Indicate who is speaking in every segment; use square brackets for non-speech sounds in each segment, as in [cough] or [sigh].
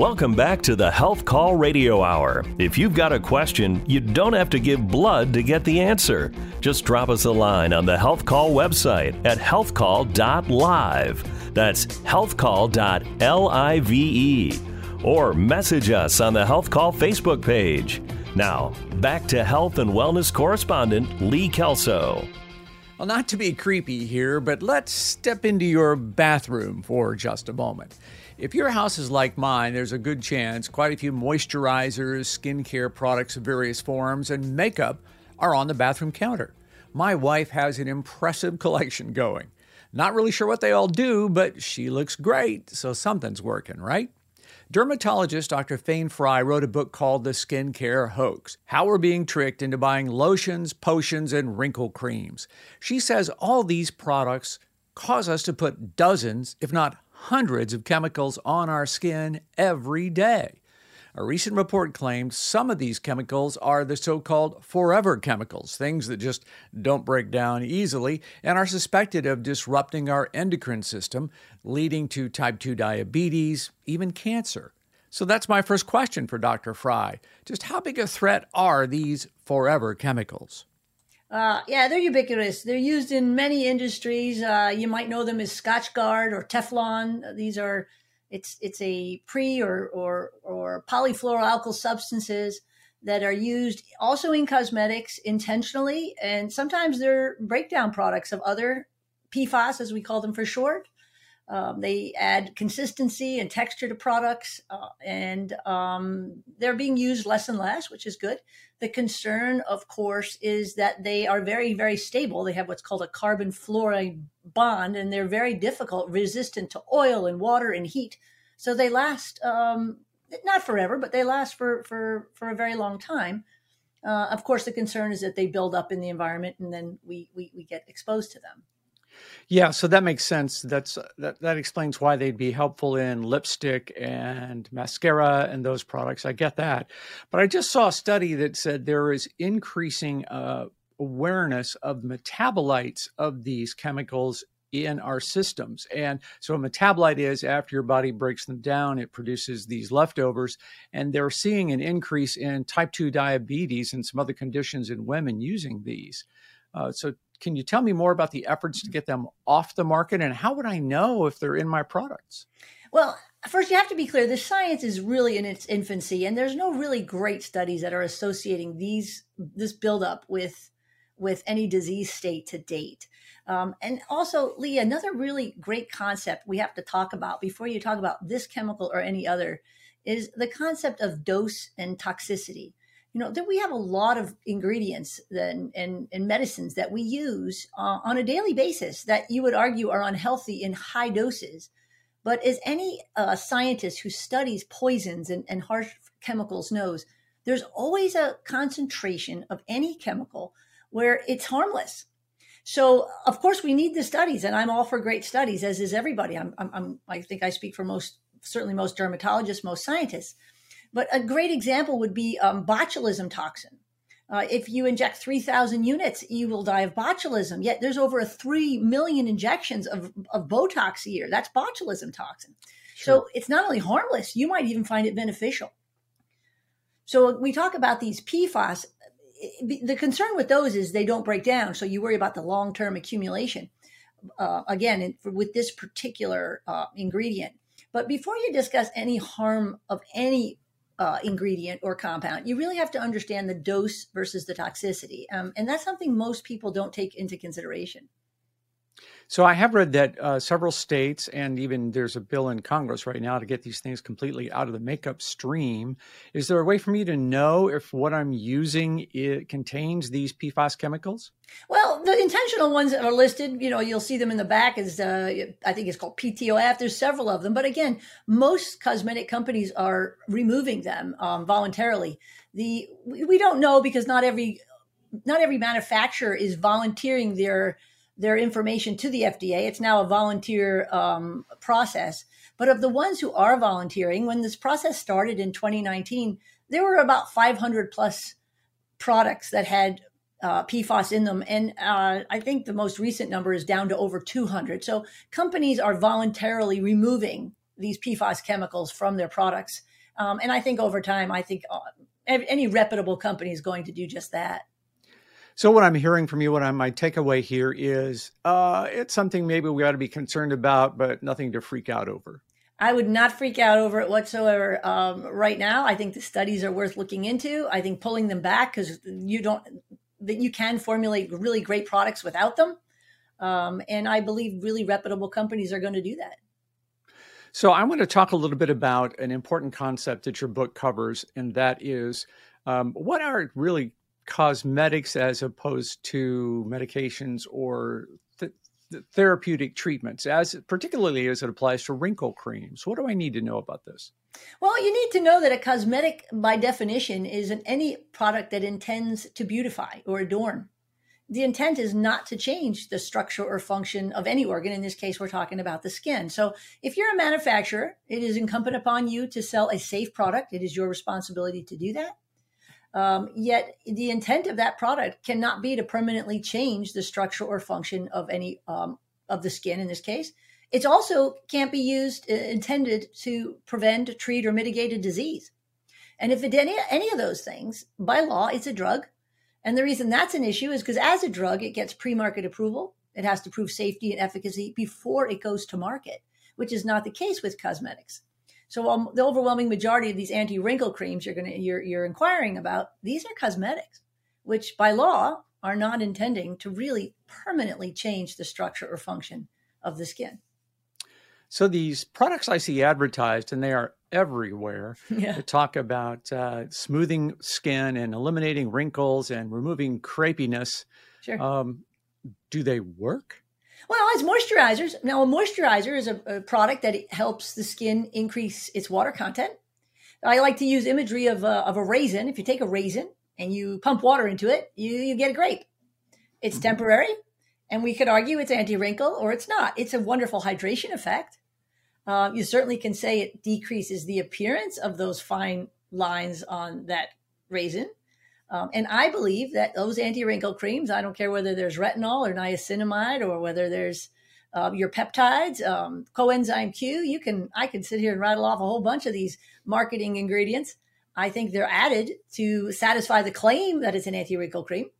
Speaker 1: Welcome back to the Health Call Radio Hour. If you've got a question, you don't have to give blood to get the answer. Just drop us a line on the Health Call website at healthcall.live. That's healthcall.live. Or message us on the Health Call Facebook page. Now, back to health and wellness correspondent Lee Kelso.
Speaker 2: Well, not to be creepy here, but let's step into your bathroom for just a moment. If your house is like mine, there's a good chance quite a few moisturizers, skincare products of various forms, and makeup are on the bathroom counter. My wife has an impressive collection going. Not really sure what they all do, but she looks great, so something's working, right? Dermatologist Dr. Fayne Frye wrote a book called The Skincare Hoax How We're Being Tricked into Buying Lotions, Potions, and Wrinkle Creams. She says all these products cause us to put dozens, if not hundreds of chemicals on our skin every day. A recent report claimed some of these chemicals are the so called forever chemicals, things that just don't break down easily and are suspected of disrupting our endocrine system, leading to type 2 diabetes, even cancer. So that's my first question for Dr. Frye. Just how big a threat are these forever chemicals?
Speaker 3: Uh, yeah, they're ubiquitous. They're used in many industries. Uh, you might know them as Scotchgard or Teflon. These are it's it's a pre or or or polyfluoroalkyl substances that are used also in cosmetics intentionally, and sometimes they're breakdown products of other PFAS, as we call them for short. Um, they add consistency and texture to products, uh, and um, they're being used less and less, which is good. The concern, of course, is that they are very, very stable. They have what's called a carbon fluoride bond, and they're very difficult, resistant to oil and water and heat. So they last um, not forever, but they last for for for a very long time. Uh, of course, the concern is that they build up in the environment, and then we we, we get exposed to them.
Speaker 2: Yeah, so that makes sense. That's that that explains why they'd be helpful in lipstick and mascara and those products. I get that, but I just saw a study that said there is increasing uh, awareness of metabolites of these chemicals in our systems. And so a metabolite is after your body breaks them down, it produces these leftovers. And they're seeing an increase in type 2 diabetes and some other conditions in women using these. Uh, so can you tell me more about the efforts to get them off the market and how would I know if they're in my products?
Speaker 3: Well, first you have to be clear the science is really in its infancy and there's no really great studies that are associating these this buildup with with any disease state to date. Um, and also, Lee, another really great concept we have to talk about before you talk about this chemical or any other is the concept of dose and toxicity you know that we have a lot of ingredients and, and, and medicines that we use uh, on a daily basis that you would argue are unhealthy in high doses. But as any uh, scientist who studies poisons and, and harsh chemicals knows there's always a concentration of any chemical where it's harmless. So of course we need the studies and i'm all for great studies as is everybody. I'm, I'm, I'm i think i speak for most certainly most dermatologists most scientists but a great example would be um, botulism toxin. Uh, if you inject 3,000 units, you will die of botulism. Yet there's over a 3 million injections of, of Botox a year. That's botulism toxin. Sure. So it's not only harmless, you might even find it beneficial. So we talk about these PFAS. The concern with those is they don't break down. So you worry about the long term accumulation. Uh, again, with this particular uh, ingredient. But before you discuss any harm of any uh, ingredient or compound. You really have to understand the dose versus the toxicity. Um, and that's something most people don't take into consideration.
Speaker 2: So I have read that uh, several states, and even there's a bill in Congress right now to get these things completely out of the makeup stream. Is there a way for me to know if what I'm using it contains these PFAS chemicals?
Speaker 3: Well, the intentional ones that are listed, you know, you'll see them in the back as uh, I think it's called PTOF. There's several of them, but again, most cosmetic companies are removing them um, voluntarily. The we don't know because not every not every manufacturer is volunteering their their information to the FDA. It's now a volunteer um, process. But of the ones who are volunteering, when this process started in 2019, there were about 500 plus products that had uh, PFAS in them. And uh, I think the most recent number is down to over 200. So companies are voluntarily removing these PFAS chemicals from their products. Um, and I think over time, I think uh, any reputable company is going to do just that.
Speaker 2: So what I'm hearing from you, what I my takeaway here is, uh, it's something maybe we ought to be concerned about, but nothing to freak out over.
Speaker 3: I would not freak out over it whatsoever um, right now. I think the studies are worth looking into. I think pulling them back because you don't that you can formulate really great products without them, um, and I believe really reputable companies are going to do that.
Speaker 2: So I want to talk a little bit about an important concept that your book covers, and that is um, what are really cosmetics as opposed to medications or th- therapeutic treatments, as particularly as it applies to wrinkle creams. What do I need to know about this?
Speaker 3: Well, you need to know that a cosmetic, by definition, is an, any product that intends to beautify or adorn. The intent is not to change the structure or function of any organ. In this case, we're talking about the skin. So, if you're a manufacturer, it is incumbent upon you to sell a safe product. It is your responsibility to do that. Um, yet the intent of that product cannot be to permanently change the structure or function of any um, of the skin in this case. It also can't be used uh, intended to prevent, treat, or mitigate a disease. And if it any any of those things, by law, it's a drug. And the reason that's an issue is because as a drug, it gets pre-market approval. It has to prove safety and efficacy before it goes to market, which is not the case with cosmetics. So um, the overwhelming majority of these anti-wrinkle creams you're going to you're, you're inquiring about, these are cosmetics, which by law are not intending to really permanently change the structure or function of the skin.
Speaker 2: So these products I see advertised, and they are everywhere, yeah. to talk about uh, smoothing skin and eliminating wrinkles and removing crepiness.
Speaker 3: Sure. Um,
Speaker 2: do they work?
Speaker 3: Well, as moisturizers, now a moisturizer is a, a product that helps the skin increase its water content. I like to use imagery of a, of a raisin. If you take a raisin and you pump water into it, you, you get a grape. It's mm-hmm. temporary, and we could argue it's anti wrinkle or it's not. It's a wonderful hydration effect. Uh, you certainly can say it decreases the appearance of those fine lines on that raisin. Um, and I believe that those anti wrinkle creams, I don't care whether there's retinol or niacinamide or whether there's uh, your peptides, um, coenzyme Q, you can, I can sit here and rattle off a whole bunch of these marketing ingredients. I think they're added to satisfy the claim that it's an anti wrinkle cream.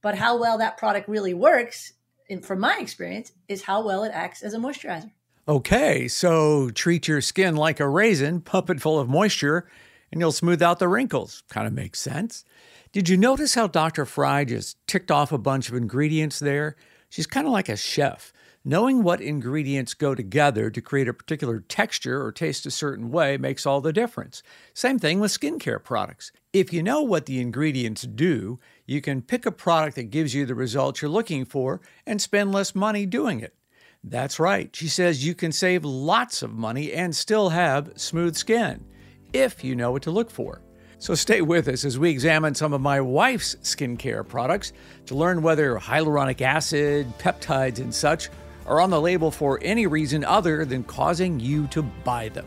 Speaker 3: But how well that product really works, in, from my experience, is how well it acts as a moisturizer.
Speaker 2: Okay, so treat your skin like a raisin, pump it full of moisture, and you'll smooth out the wrinkles. Kind of makes sense. Did you notice how Dr. Frye just ticked off a bunch of ingredients there? She's kind of like a chef. Knowing what ingredients go together to create a particular texture or taste a certain way makes all the difference. Same thing with skincare products. If you know what the ingredients do, you can pick a product that gives you the results you're looking for and spend less money doing it. That's right. She says you can save lots of money and still have smooth skin if you know what to look for. So stay with us as we examine some of my wife's skincare products to learn whether hyaluronic acid, peptides, and such are on the label for any reason other than causing you to buy them.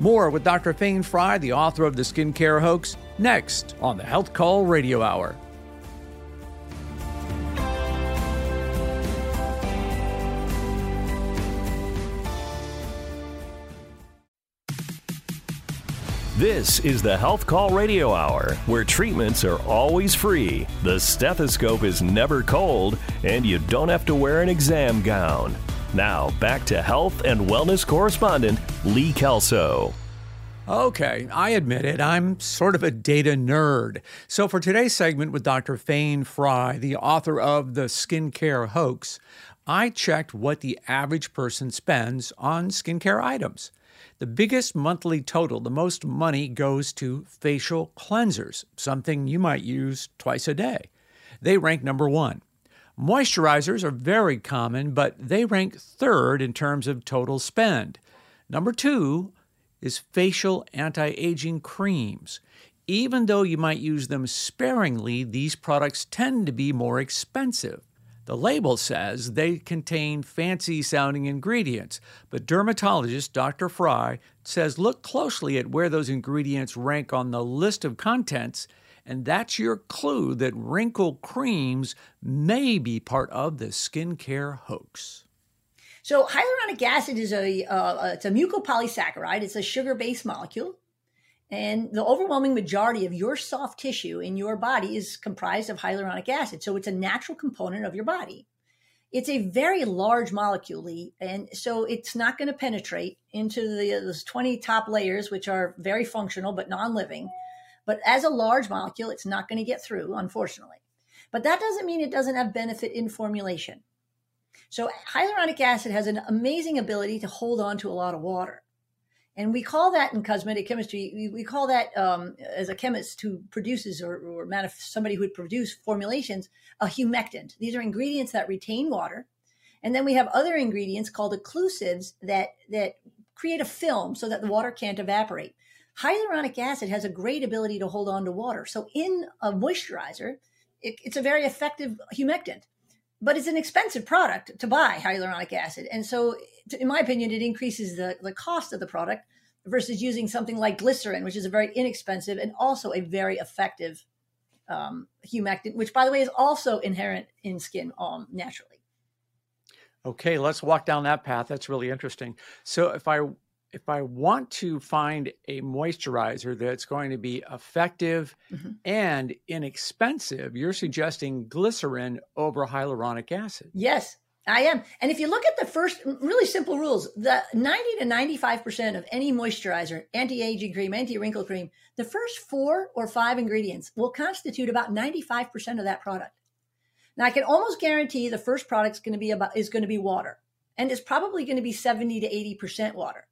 Speaker 2: More with Dr. Fayne Frye, the author of The Skincare Hoax, next on the Health Call Radio Hour.
Speaker 1: This is the Health Call Radio Hour, where treatments are always free, the stethoscope is never cold, and you don't have to wear an exam gown. Now, back to health and wellness correspondent Lee Kelso.
Speaker 2: Okay, I admit it, I'm sort of a data nerd. So, for today's segment with Dr. Fayne Frye, the author of The Skincare Hoax, I checked what the average person spends on skincare items. The biggest monthly total, the most money goes to facial cleansers, something you might use twice a day. They rank number one. Moisturizers are very common, but they rank third in terms of total spend. Number two is facial anti aging creams. Even though you might use them sparingly, these products tend to be more expensive. The label says they contain fancy sounding ingredients, but dermatologist Dr. Frye says look closely at where those ingredients rank on the list of contents, and that's your clue that wrinkle creams may be part of the skincare hoax.
Speaker 3: So hyaluronic acid is a uh, it's a mucopolysaccharide. It's a sugar-based molecule, and the overwhelming majority of your soft tissue in your body is comprised of hyaluronic acid. So it's a natural component of your body. It's a very large molecule, and so it's not going to penetrate into the those 20 top layers, which are very functional but non-living. But as a large molecule, it's not going to get through, unfortunately. But that doesn't mean it doesn't have benefit in formulation. So hyaluronic acid has an amazing ability to hold on to a lot of water. And we call that in cosmetic chemistry, we, we call that um, as a chemist who produces or, or manif- somebody who would produce formulations, a humectant. These are ingredients that retain water. And then we have other ingredients called occlusives that, that create a film so that the water can't evaporate. Hyaluronic acid has a great ability to hold on to water. So in a moisturizer, it, it's a very effective humectant but it's an expensive product to buy hyaluronic acid. And so, in my opinion, it increases the, the cost of the product versus using something like glycerin, which is a very inexpensive and also a very effective um, humectant, which, by the way, is also inherent in skin um, naturally.
Speaker 2: Okay, let's walk down that path. That's really interesting. So, if I if I want to find a moisturizer that's going to be effective mm-hmm. and inexpensive, you're suggesting glycerin over hyaluronic acid.
Speaker 3: Yes, I am. And if you look at the first really simple rules, the 90 to 95% of any moisturizer, anti-aging cream, anti-wrinkle cream, the first four or five ingredients will constitute about 95% of that product. Now I can almost guarantee the first product is going to be about is going to be water. And it's probably going to be 70 to 80% water.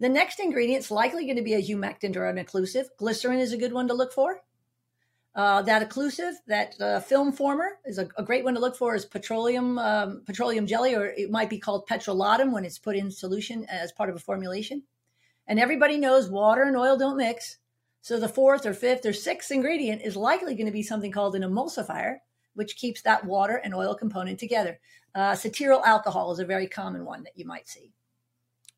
Speaker 3: The next ingredient is likely going to be a humectant or an occlusive. Glycerin is a good one to look for. Uh, that occlusive, that uh, film former, is a, a, great one to look for. Is petroleum um, petroleum jelly, or it might be called petrolatum when it's put in solution as part of a formulation. And everybody knows water and oil don't mix. So the fourth or fifth or sixth ingredient is likely going to be something called an emulsifier, which keeps that water and oil component together. Uh, cetyl alcohol is a very common one that you might see.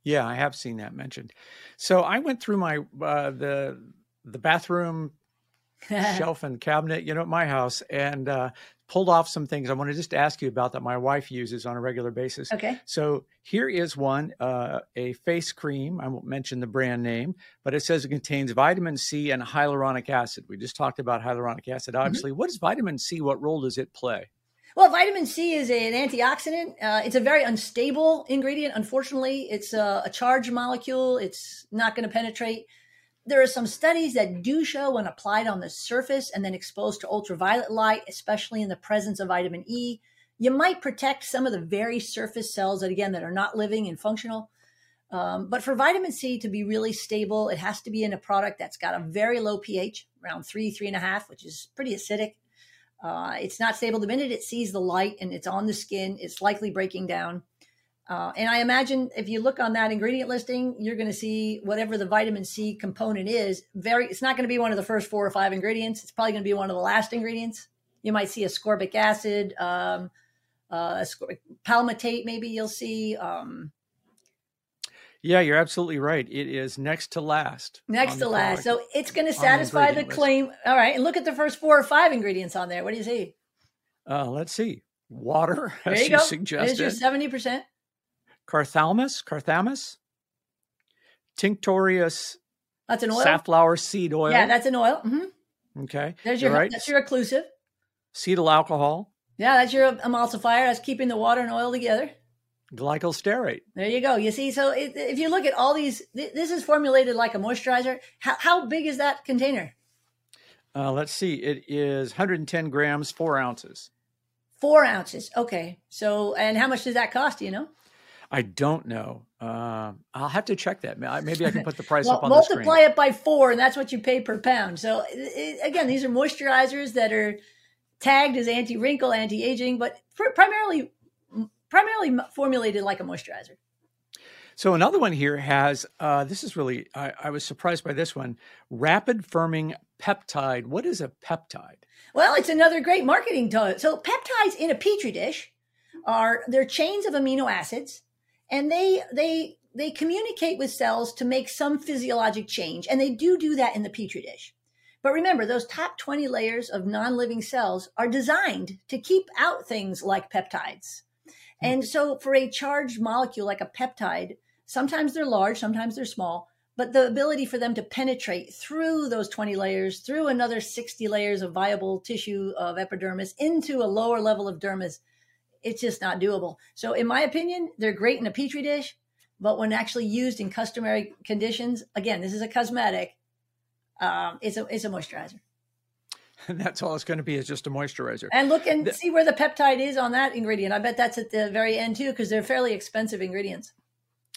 Speaker 2: Yeah, I have seen that mentioned. So I went through my uh, the the bathroom [laughs] shelf and cabinet, you know, at my house, and uh, pulled off some things. I want to just ask you about that my wife uses on a regular basis.
Speaker 3: Okay.
Speaker 2: So here is one, uh, a face cream. I won't mention the brand name, but it says it contains vitamin C and hyaluronic acid. We just talked about hyaluronic acid. Mm-hmm. Obviously, mm-hmm. what is vitamin C? What role does it play?
Speaker 3: Well, vitamin C is an antioxidant. Uh, it's a very unstable ingredient. Unfortunately, it's a, a charged molecule. It's not going to penetrate. There are some studies that do show when applied on the surface and then exposed to ultraviolet light, especially in the presence of vitamin E, you might protect some of the very surface cells that, again, that are not living and functional. Um, but for vitamin C to be really stable, it has to be in a product that's got a very low pH, around three, three and a half, which is pretty acidic. Uh, it's not stable the minute it sees the light and it's on the skin. It's likely breaking down. Uh, and I imagine if you look on that ingredient listing, you're going to see whatever the vitamin C component is. Very, it's not going to be one of the first four or five ingredients. It's probably going to be one of the last ingredients. You might see ascorbic acid, um, uh, ascorbic palmitate. Maybe you'll see. Um,
Speaker 2: yeah, you're absolutely right. It is next to last.
Speaker 3: Next to last. So it's going to satisfy the, the claim. All right. And look at the first four or five ingredients on there. What do you see?
Speaker 2: Uh, let's see. Water, [laughs]
Speaker 3: there as you, you go. suggested. There's your 70%.
Speaker 2: Carthalamus, carthamus, tinctorius.
Speaker 3: That's an oil.
Speaker 2: Safflower seed oil.
Speaker 3: Yeah, that's an oil. Mm-hmm.
Speaker 2: Okay.
Speaker 3: There's your, right. That's your occlusive.
Speaker 2: Cetyl alcohol.
Speaker 3: Yeah, that's your emulsifier. That's keeping the water and oil together
Speaker 2: glycosterate.
Speaker 3: There you go. You see, so it, if you look at all these, this is formulated like a moisturizer. How, how big is that container?
Speaker 2: Uh, let's see. It is 110 grams, four ounces.
Speaker 3: Four ounces. Okay. So, and how much does that cost? Do you know?
Speaker 2: I don't know. Uh, I'll have to check that. Maybe I can put the [laughs] price
Speaker 3: well,
Speaker 2: up on
Speaker 3: multiply
Speaker 2: the screen.
Speaker 3: Multiply it by four, and that's what you pay per pound. So, it, again, these are moisturizers that are tagged as anti-wrinkle, anti-aging, but primarily primarily formulated like a moisturizer.
Speaker 2: So another one here has uh, this is really I, I, was surprised by this one rapid firming peptide. What is a peptide?
Speaker 3: Well, it's another great marketing tool. So peptides in a petri dish are they're chains of amino acids, and they they they communicate with cells to make some physiologic change, and they do do that in the petri dish. But remember, those top 20 layers of non living cells are designed to keep out things like peptides And so for a charged molecule like a peptide, sometimes they're large, sometimes they're small, but the ability for them to penetrate through those 20 layers, through another 60 layers of viable tissue of epidermis into a lower level of dermis, it's just not doable. So, in my opinion, they're great in a petri dish, but when actually used in customary conditions, again, this is a cosmetic, um, it's, a, it's a moisturizer.
Speaker 2: And [laughs] that's all it's going to be is just a moisturizer.
Speaker 3: And look and the, see where the peptide is on that ingredient. I bet that's at the very end too, because they're fairly expensive ingredients.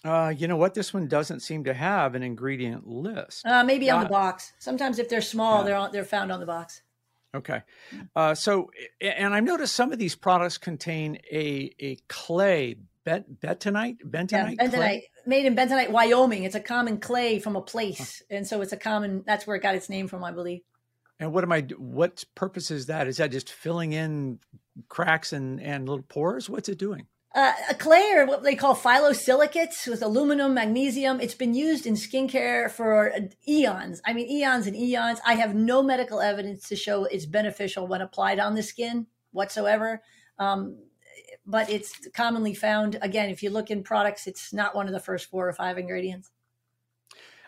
Speaker 2: Uh, you know what? This one doesn't seem to have an ingredient list.
Speaker 3: Uh, maybe on the box. Sometimes if they're small, yeah. they're on, they're found on the box.
Speaker 2: Okay. Uh, so, and I've noticed some of these products contain a a clay bet, bentonite, bentonite,
Speaker 3: yeah, bentonite clay? made in bentonite, Wyoming. It's a common clay from a place, and so it's a common. That's where it got its name from, I believe.
Speaker 2: And what am I? What purpose is that? Is that just filling in cracks and and little pores? What's it doing?
Speaker 3: Uh, a clay or what they call phyllosilicates with aluminum, magnesium. It's been used in skincare for eons. I mean, eons and eons. I have no medical evidence to show it's beneficial when applied on the skin whatsoever. Um, but it's commonly found. Again, if you look in products, it's not one of the first four or five ingredients.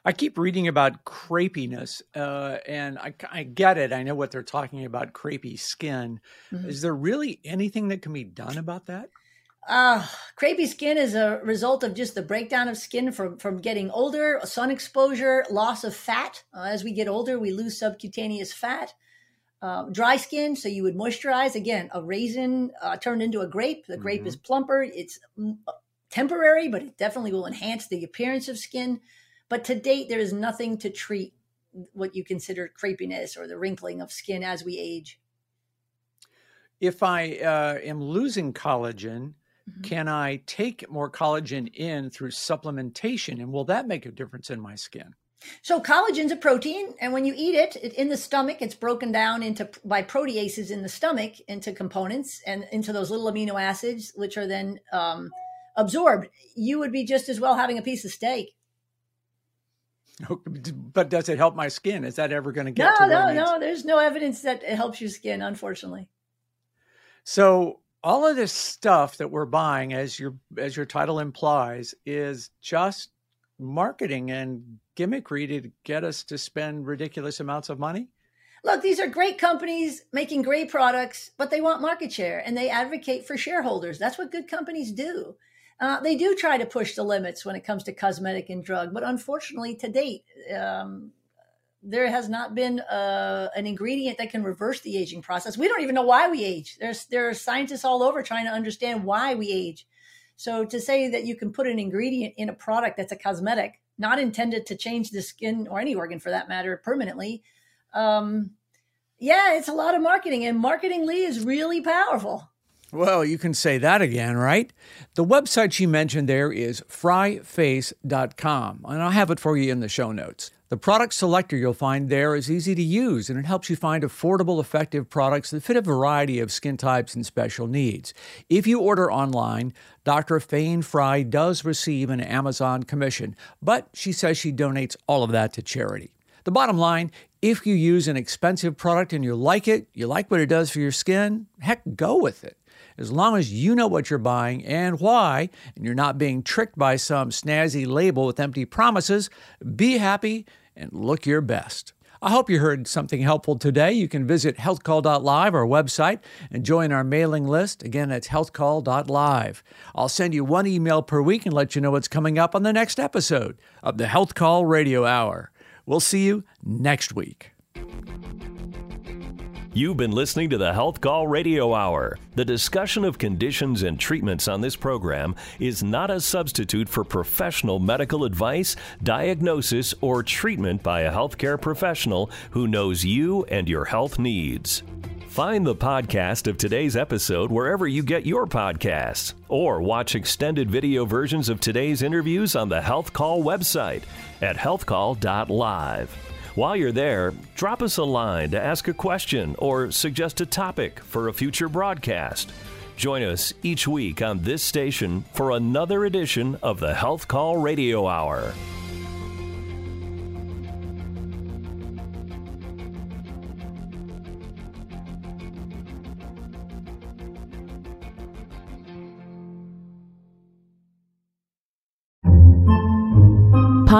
Speaker 2: I keep reading about crepiness, uh, and I, I, get it. I know what they're talking about crepey skin. Mm-hmm. Is there really anything that can be done about that?
Speaker 3: Uh, crepey skin is a result of just the breakdown of skin from, from getting older, sun exposure, loss of fat. Uh, as we get older, we lose subcutaneous fat. Uh, dry skin, so you would moisturize. Again, a raisin uh, turned into a grape. The grape mm-hmm. is plumper. It's mm, temporary, but it definitely will enhance the appearance of skin. But to date, there is nothing to treat what you consider crepiness or the wrinkling of skin as we age.
Speaker 2: If I uh, am losing collagen, mm-hmm. can I take more collagen in through supplementation? And will that make a difference in my skin?
Speaker 3: So collagen's a protein, and when you eat it, it, in the stomach, it's broken down into by proteases in the stomach into components and into those little amino acids, which are then um, absorbed. You would be just as well having a piece of steak. [laughs]
Speaker 2: But does it help my skin? Is that ever going to get?
Speaker 3: No, no, no. There's no evidence that it helps your skin, unfortunately.
Speaker 2: So all of this stuff that we're buying, as your as your title implies, is just marketing and gimmickry to get us to spend ridiculous amounts of money.
Speaker 3: Look, these are great companies making great products, but they want market share and they advocate for shareholders. That's what good companies do. Uh, they do try to push the limits when it comes to cosmetic and drug, but unfortunately, to date, um, there has not been uh, an ingredient that can reverse the aging process. We don't even know why we age. There's there are scientists all over trying to understand why we age. So to say that you can put an ingredient in a product that's a cosmetic, not intended to change the skin or any organ for that matter permanently, um, yeah, it's a lot of marketing, and marketing Lee is really powerful.
Speaker 2: Well, you can say that again, right? The website she mentioned there is fryface.com, and I'll have it for you in the show notes. The product selector you'll find there is easy to use, and it helps you find affordable, effective products that fit a variety of skin types and special needs. If you order online, Dr. Fayne Frye does receive an Amazon commission, but she says she donates all of that to charity. The bottom line if you use an expensive product and you like it, you like what it does for your skin, heck, go with it. As long as you know what you're buying and why, and you're not being tricked by some snazzy label with empty promises, be happy and look your best. I hope you heard something helpful today. You can visit healthcall.live, our website, and join our mailing list. Again, it's healthcall.live. I'll send you one email per week and let you know what's coming up on the next episode of the Health Call Radio Hour. We'll see you next week.
Speaker 1: You've been listening to the Health Call Radio Hour. The discussion of conditions and treatments on this program is not a substitute for professional medical advice, diagnosis, or treatment by a healthcare professional who knows you and your health needs. Find the podcast of today's episode wherever you get your podcasts, or watch extended video versions of today's interviews on the Health Call website at healthcall.live. While you're there, drop us a line to ask a question or suggest a topic for a future broadcast. Join us each week on this station for another edition of the Health Call Radio Hour.